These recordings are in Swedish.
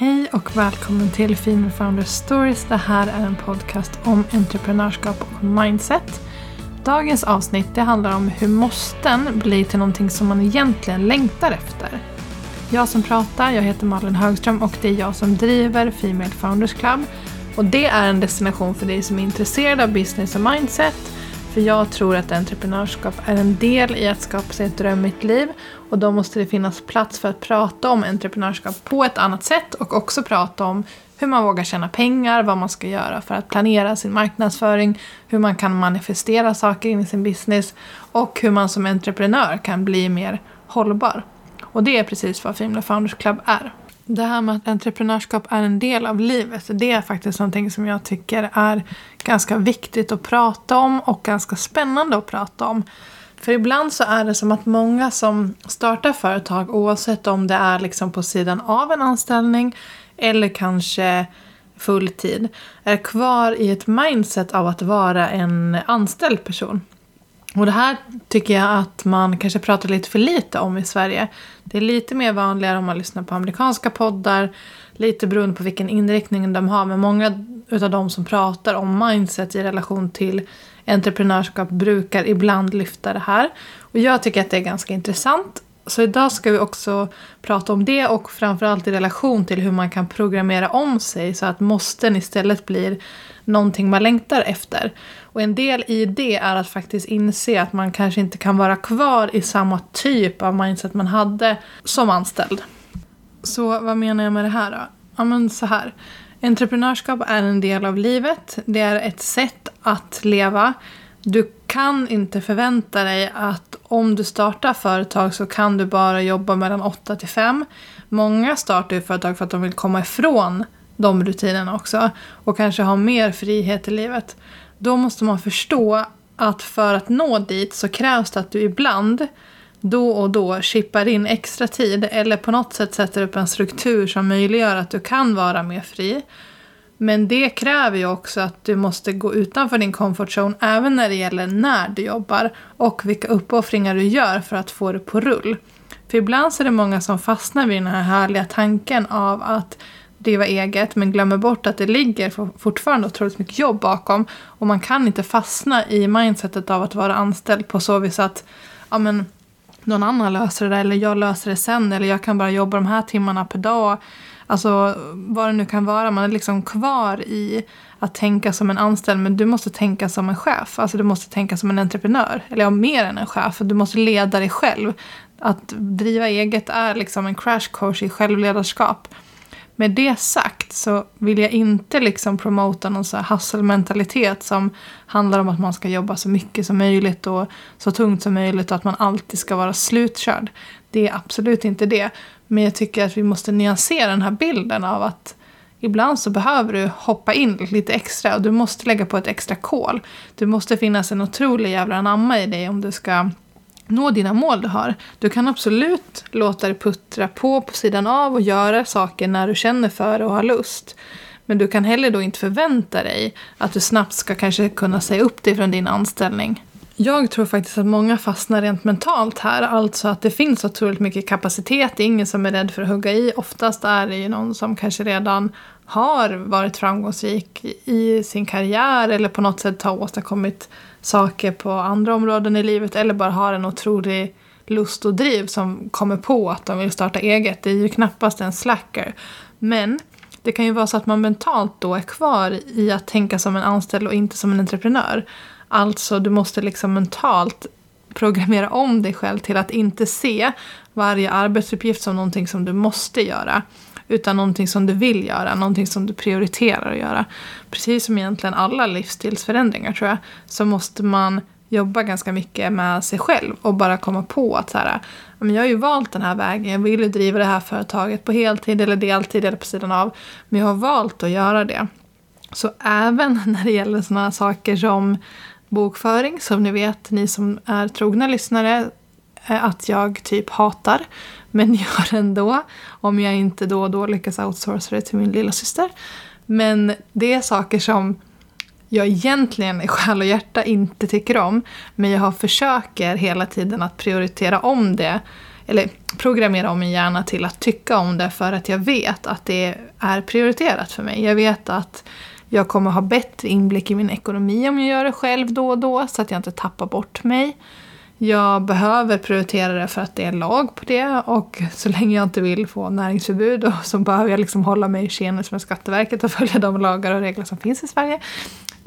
Hej och välkommen till Female Founders Stories. Det här är en podcast om entreprenörskap och mindset. Dagens avsnitt det handlar om hur måsten blir till någonting som man egentligen längtar efter. Jag som pratar, jag heter Malin Högström och det är jag som driver Female Founders Club. Och det är en destination för dig som är intresserad av business och mindset. För jag tror att entreprenörskap är en del i att skapa sig ett drömmigt liv och då måste det finnas plats för att prata om entreprenörskap på ett annat sätt och också prata om hur man vågar tjäna pengar, vad man ska göra för att planera sin marknadsföring, hur man kan manifestera saker in i sin business och hur man som entreprenör kan bli mer hållbar. Och det är precis vad Female Founders Club är. Det här med att entreprenörskap är en del av livet, det är faktiskt någonting som jag tycker är ganska viktigt att prata om och ganska spännande att prata om. För ibland så är det som att många som startar företag, oavsett om det är liksom på sidan av en anställning eller kanske fulltid, är kvar i ett mindset av att vara en anställd person. Och det här tycker jag att man kanske pratar lite för lite om i Sverige. Det är lite mer vanligare om man lyssnar på amerikanska poddar, lite beroende på vilken inriktning de har. Men många utav de som pratar om mindset i relation till entreprenörskap brukar ibland lyfta det här. Och jag tycker att det är ganska intressant. Så idag ska vi också prata om det och framförallt i relation till hur man kan programmera om sig så att måsten istället blir någonting man längtar efter. Och en del i det är att faktiskt inse att man kanske inte kan vara kvar i samma typ av mindset man hade som anställd. Så vad menar jag med det här då? Ja men så här. Entreprenörskap är en del av livet. Det är ett sätt att leva. Du kan inte förvänta dig att om du startar företag så kan du bara jobba mellan 8 till 5. Många startar ju företag för att de vill komma ifrån de rutinerna också och kanske ha mer frihet i livet. Då måste man förstå att för att nå dit så krävs det att du ibland då och då chippar in extra tid eller på något sätt sätter upp en struktur som möjliggör att du kan vara mer fri. Men det kräver ju också att du måste gå utanför din comfort zone även när det gäller när du jobbar och vilka uppoffringar du gör för att få det på rull. För ibland så är det många som fastnar vid den här härliga tanken av att driva eget men glömmer bort att det ligger fortfarande otroligt mycket jobb bakom och man kan inte fastna i mindsetet av att vara anställd på så vis att ja, men, någon annan löser det där, eller jag löser det sen eller jag kan bara jobba de här timmarna per dag. Alltså vad det nu kan vara. Man är liksom kvar i att tänka som en anställd men du måste tänka som en chef. Alltså du måste tänka som en entreprenör. Eller ja, mer än en chef. Du måste leda dig själv. Att driva eget är liksom en crash course i självledarskap. Med det sagt så vill jag inte liksom promota någon så här hasselmentalitet som handlar om att man ska jobba så mycket som möjligt och så tungt som möjligt och att man alltid ska vara slutkörd. Det är absolut inte det. Men jag tycker att vi måste nyansera den här bilden av att ibland så behöver du hoppa in lite extra och du måste lägga på ett extra kol. Det måste finnas en otrolig jävla anamma i dig om du ska nå dina mål du har. Du kan absolut låta det puttra på på sidan av och göra saker när du känner för och har lust. Men du kan heller då inte förvänta dig att du snabbt ska kanske kunna säga upp dig från din anställning. Jag tror faktiskt att många fastnar rent mentalt här. Alltså att det finns otroligt mycket kapacitet. Det är ingen som är rädd för att hugga i. Oftast är det ju någon som kanske redan har varit framgångsrik i sin karriär eller på något sätt har åstadkommit saker på andra områden i livet eller bara har en otrolig lust och driv som kommer på att de vill starta eget. Det är ju knappast en slacker. Men det kan ju vara så att man mentalt då är kvar i att tänka som en anställd och inte som en entreprenör. Alltså, du måste liksom mentalt programmera om dig själv till att inte se varje arbetsuppgift som någonting som du måste göra. Utan någonting som du vill göra, någonting som du prioriterar att göra. Precis som egentligen alla livsstilsförändringar tror jag, så måste man jobba ganska mycket med sig själv och bara komma på att så här, jag har ju valt den här vägen, jag vill ju driva det här företaget på heltid eller deltid eller på sidan av. Men jag har valt att göra det. Så även när det gäller sådana saker som bokföring, som ni vet, ni som är trogna lyssnare, eh, att jag typ hatar men gör ändå. Om jag inte då och då lyckas outsourca det till min lilla syster. Men det är saker som jag egentligen i själ och hjärta inte tycker om. Men jag försöker hela tiden att prioritera om det eller programmera om min hjärna till att tycka om det för att jag vet att det är prioriterat för mig. Jag vet att jag kommer ha bättre inblick i min ekonomi om jag gör det själv då och då så att jag inte tappar bort mig. Jag behöver prioritera det för att det är lag på det och så länge jag inte vill få näringsförbud så behöver jag liksom hålla mig i tjenis med Skatteverket och följa de lagar och regler som finns i Sverige.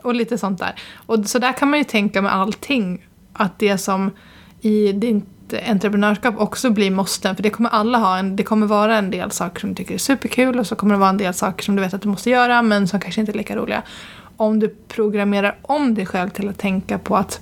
Och lite sånt där. Och så där kan man ju tänka med allting. Att det som i ditt entreprenörskap också blir måsten. För det kommer alla ha. En, det kommer vara en del saker som du tycker är superkul och så kommer det vara en del saker som du vet att du måste göra men som kanske inte är lika roliga. Om du programmerar om dig själv till att tänka på att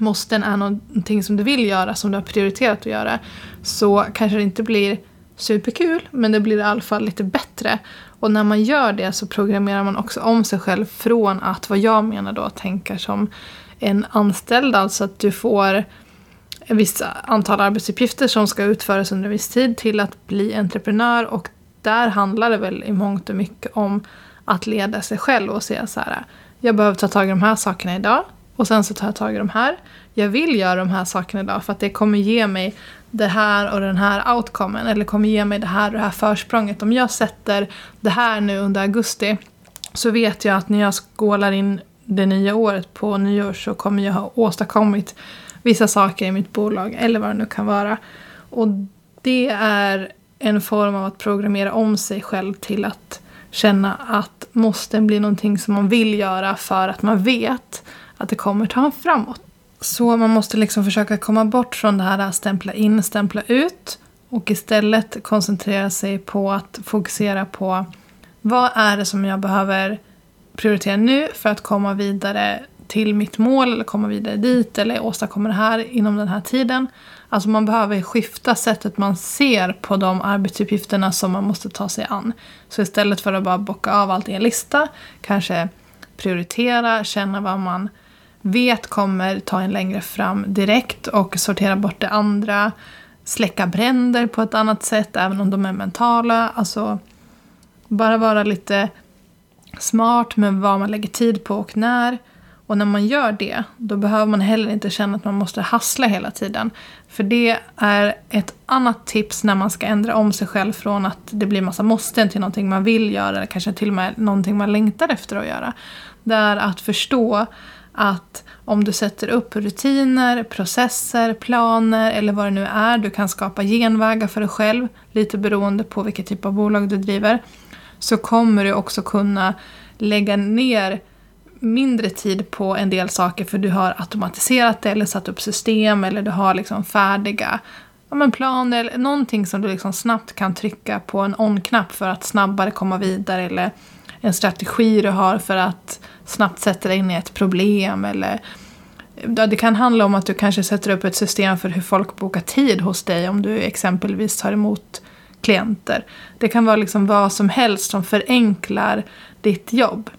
måsten är någonting som du vill göra, som du har prioriterat att göra, så kanske det inte blir superkul, men det blir i alla fall lite bättre. Och när man gör det så programmerar man också om sig själv från att, vad jag menar då, tänka som en anställd, alltså att du får ett visst antal arbetsuppgifter som ska utföras under en viss tid till att bli entreprenör och där handlar det väl i mångt och mycket om att leda sig själv och säga så här, jag behöver ta tag i de här sakerna idag och sen så tar jag tag i de här. Jag vill göra de här sakerna idag för att det kommer ge mig det här och den här outcomen. Eller kommer ge mig det här och det här försprånget. Om jag sätter det här nu under augusti så vet jag att när jag skålar in det nya året på nyår så kommer jag ha åstadkommit vissa saker i mitt bolag eller vad det nu kan vara. Och det är en form av att programmera om sig själv till att känna att måste bli någonting som man vill göra för att man vet att det kommer ta en framåt. Så man måste liksom försöka komma bort från det här att stämpla in, stämpla ut och istället koncentrera sig på att fokusera på vad är det som jag behöver prioritera nu för att komma vidare till mitt mål eller komma vidare dit eller åstadkomma det här inom den här tiden. Alltså man behöver skifta sättet man ser på de arbetsuppgifterna som man måste ta sig an. Så istället för att bara bocka av allt i en lista, kanske prioritera, känna vad man vet kommer ta en längre fram direkt och sortera bort det andra. Släcka bränder på ett annat sätt, även om de är mentala. Alltså, bara vara lite smart med vad man lägger tid på och när. Och när man gör det, då behöver man heller inte känna att man måste hassla hela tiden. För det är ett annat tips när man ska ändra om sig själv från att det blir massa måsten till någonting man vill göra, eller kanske till och med någonting man längtar efter att göra. Det är att förstå att om du sätter upp rutiner, processer, planer eller vad det nu är, du kan skapa genvägar för dig själv, lite beroende på vilket typ av bolag du driver, så kommer du också kunna lägga ner mindre tid på en del saker för du har automatiserat det eller satt upp system eller du har liksom färdiga ja, men planer eller någonting som du liksom snabbt kan trycka på en on-knapp för att snabbare komma vidare eller en strategi du har för att snabbt sätta dig in i ett problem eller det kan handla om att du kanske sätter upp ett system för hur folk bokar tid hos dig om du exempelvis tar emot klienter. Det kan vara liksom vad som helst som förenklar ditt jobb.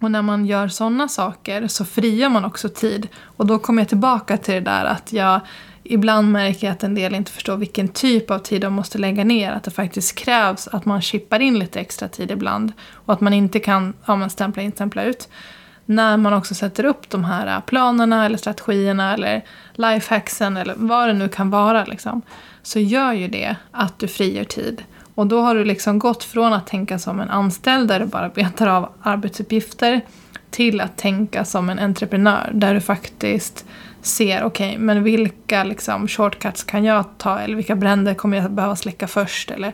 Och när man gör sådana saker så frigör man också tid. Och då kommer jag tillbaka till det där att jag ibland märker att en del inte förstår vilken typ av tid de måste lägga ner. Att det faktiskt krävs att man chippar in lite extra tid ibland. Och att man inte kan ja, stämpla in, stämpla ut. När man också sätter upp de här planerna eller strategierna eller lifehacksen eller vad det nu kan vara. Liksom, så gör ju det att du frigör tid. Och då har du liksom gått från att tänka som en anställd där du bara betar av arbetsuppgifter till att tänka som en entreprenör där du faktiskt ser, okej, okay, men vilka liksom, shortcuts kan jag ta eller vilka bränder kommer jag behöva släcka först eller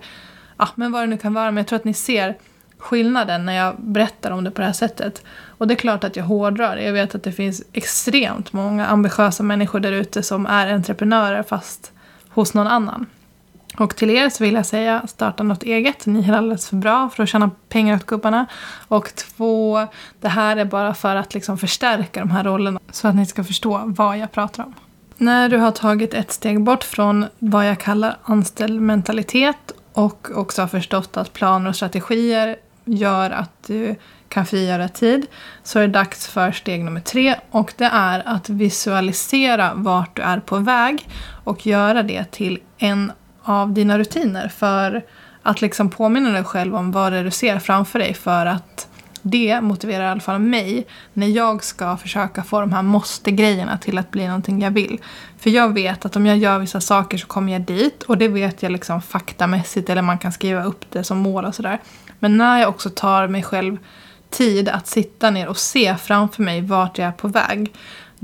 ja, men vad det nu kan vara. Men jag tror att ni ser skillnaden när jag berättar om det på det här sättet. Och det är klart att jag hårdrar. Jag vet att det finns extremt många ambitiösa människor där ute som är entreprenörer fast hos någon annan. Och till er så vill jag säga, starta något eget. Ni är alldeles för bra för att tjäna pengar åt gubbarna. Och två, det här är bara för att liksom förstärka de här rollerna. Så att ni ska förstå vad jag pratar om. När du har tagit ett steg bort från vad jag kallar anställd mentalitet och också har förstått att planer och strategier gör att du kan frigöra tid så är det dags för steg nummer tre och det är att visualisera vart du är på väg och göra det till en av dina rutiner för att liksom påminna dig själv om vad det är du ser framför dig för att det motiverar i alla fall mig när jag ska försöka få de här måste-grejerna till att bli någonting jag vill. För jag vet att om jag gör vissa saker så kommer jag dit och det vet jag liksom faktamässigt eller man kan skriva upp det som mål och sådär. Men när jag också tar mig själv tid att sitta ner och se framför mig vart jag är på väg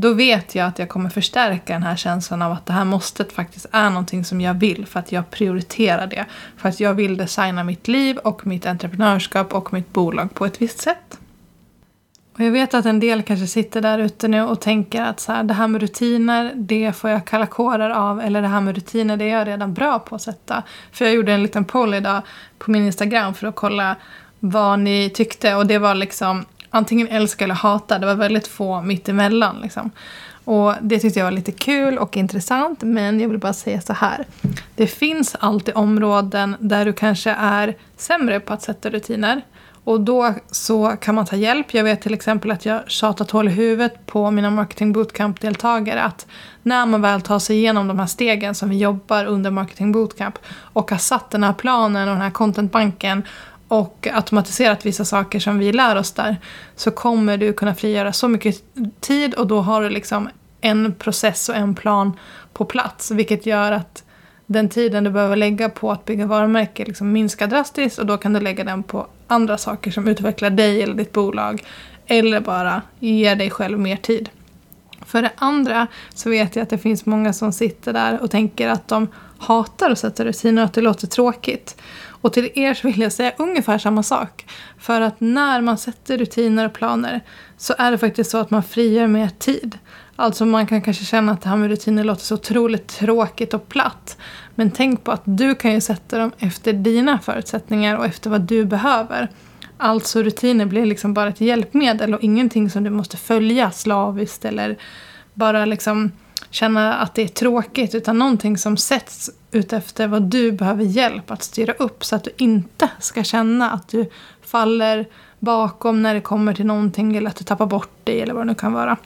då vet jag att jag kommer förstärka den här känslan av att det här måstet faktiskt är någonting som jag vill för att jag prioriterar det. För att jag vill designa mitt liv och mitt entreprenörskap och mitt bolag på ett visst sätt. Och jag vet att en del kanske sitter där ute nu och tänker att så här, det här med rutiner, det får jag kalla kårar av. Eller det här med rutiner, det är jag redan bra på att sätta. För jag gjorde en liten poll idag på min Instagram för att kolla vad ni tyckte. Och det var liksom antingen älska eller hata. Det var väldigt få mittemellan. Liksom. Och det tyckte jag var lite kul och intressant. Men jag vill bara säga så här. Det finns alltid områden där du kanske är sämre på att sätta rutiner. Och då så kan man ta hjälp. Jag vet till exempel att jag tjatat hål i huvudet på mina marketing bootcamp-deltagare att när man väl tar sig igenom de här stegen som vi jobbar under marketing bootcamp och har satt den här planen och den här contentbanken och automatiserat vissa saker som vi lär oss där så kommer du kunna frigöra så mycket tid och då har du liksom en process och en plan på plats. Vilket gör att den tiden du behöver lägga på att bygga varumärke liksom minskar drastiskt och då kan du lägga den på andra saker som utvecklar dig eller ditt bolag. Eller bara ger dig själv mer tid. För det andra så vet jag att det finns många som sitter där och tänker att de hatar att sätta rutiner och att det låter tråkigt. Och till er så vill jag säga ungefär samma sak. För att när man sätter rutiner och planer så är det faktiskt så att man frigör mer tid. Alltså man kan kanske känna att det här med rutiner låter så otroligt tråkigt och platt. Men tänk på att du kan ju sätta dem efter dina förutsättningar och efter vad du behöver. Alltså rutiner blir liksom bara ett hjälpmedel och ingenting som du måste följa slaviskt eller bara liksom känna att det är tråkigt utan någonting som sätts utefter vad du behöver hjälp att styra upp så att du inte ska känna att du faller bakom när det kommer till någonting eller att du tappar bort dig eller vad det nu kan vara.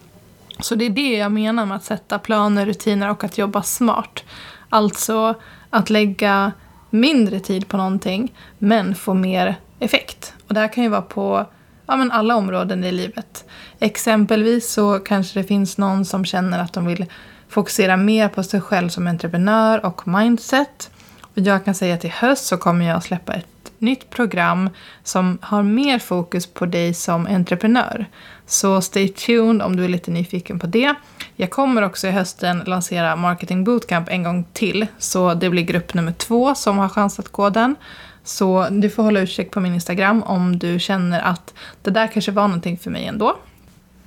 Så det är det jag menar med att sätta planer, rutiner och att jobba smart. Alltså att lägga mindre tid på någonting men få mer effekt. Och det här kan ju vara på ja, men alla områden i livet. Exempelvis så kanske det finns någon som känner att de vill fokusera mer på sig själv som entreprenör och mindset. Och jag kan säga att i höst så kommer jag att släppa ett nytt program som har mer fokus på dig som entreprenör. Så stay tuned om du är lite nyfiken på det. Jag kommer också i hösten lansera Marketing Bootcamp en gång till. Så det blir grupp nummer två som har chansat koden. Så du får hålla utkik på min Instagram om du känner att det där kanske var någonting för mig ändå.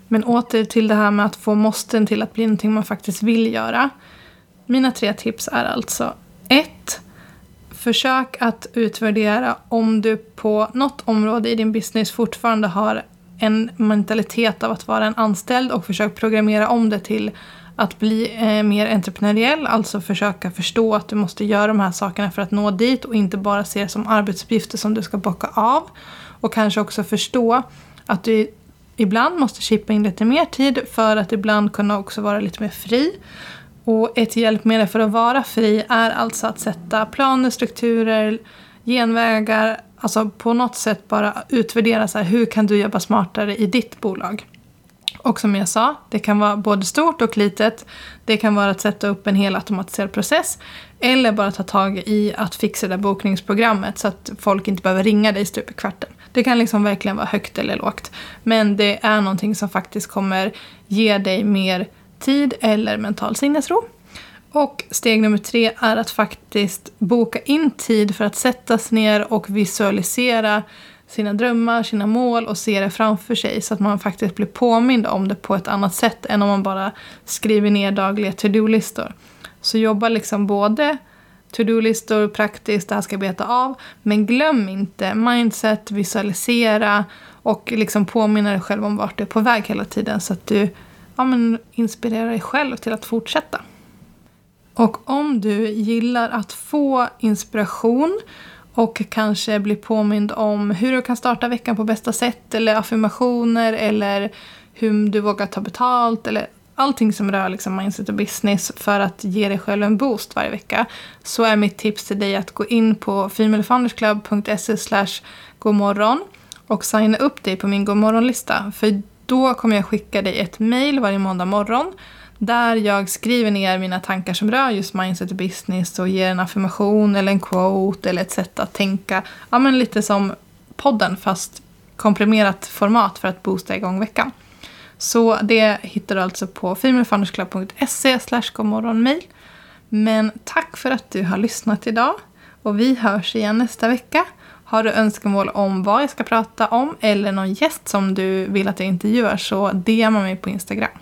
Men åter till det här med att få måsten till att bli någonting man faktiskt vill göra. Mina tre tips är alltså 1. Försök att utvärdera om du på något område i din business fortfarande har en mentalitet av att vara en anställd och försök programmera om det till att bli eh, mer entreprenöriell, alltså försöka förstå att du måste göra de här sakerna för att nå dit och inte bara se det som arbetsuppgifter som du ska bocka av. Och kanske också förstå att du ibland måste chippa in lite mer tid för att ibland kunna också vara lite mer fri. Och ett hjälpmedel för att vara fri är alltså att sätta planer, strukturer, genvägar, alltså på något sätt bara utvärdera så här, hur kan du jobba smartare i ditt bolag. Och som jag sa, det kan vara både stort och litet. Det kan vara att sätta upp en hel automatiserad process eller bara ta tag i att fixa det där bokningsprogrammet så att folk inte behöver ringa dig stup i kvarten. Det kan liksom verkligen vara högt eller lågt. Men det är någonting som faktiskt kommer ge dig mer tid eller mental sinnesro. Och steg nummer tre är att faktiskt boka in tid för att sätta sig ner och visualisera sina drömmar, sina mål och se det framför sig så att man faktiskt blir påmind om det på ett annat sätt än om man bara skriver ner dagliga to-do-listor. Så jobba liksom både to-do-listor, praktiskt, det här ska jag beta av. Men glöm inte mindset, visualisera och liksom påminna dig själv om vart du är på väg hela tiden så att du ja, men inspirerar dig själv till att fortsätta. Och om du gillar att få inspiration och kanske bli påmind om hur du kan starta veckan på bästa sätt eller affirmationer eller hur du vågar ta betalt eller allting som rör liksom mindset och business för att ge dig själv en boost varje vecka så är mitt tips till dig att gå in på femalefoundersclub.se godmorgon och signa upp dig på min godmorgonlista. För då kommer jag skicka dig ett mail varje måndag morgon där jag skriver ner mina tankar som rör just mindset och business och ger en affirmation eller en quote eller ett sätt att tänka. Ja, men lite som podden fast komprimerat format för att boosta igång veckan. Så det hittar du alltså på femalefoundersclub.se godmorgonmail. Men tack för att du har lyssnat idag och vi hörs igen nästa vecka. Har du önskemål om vad jag ska prata om eller någon gäst som du vill att jag intervjuar så DMa mig på Instagram.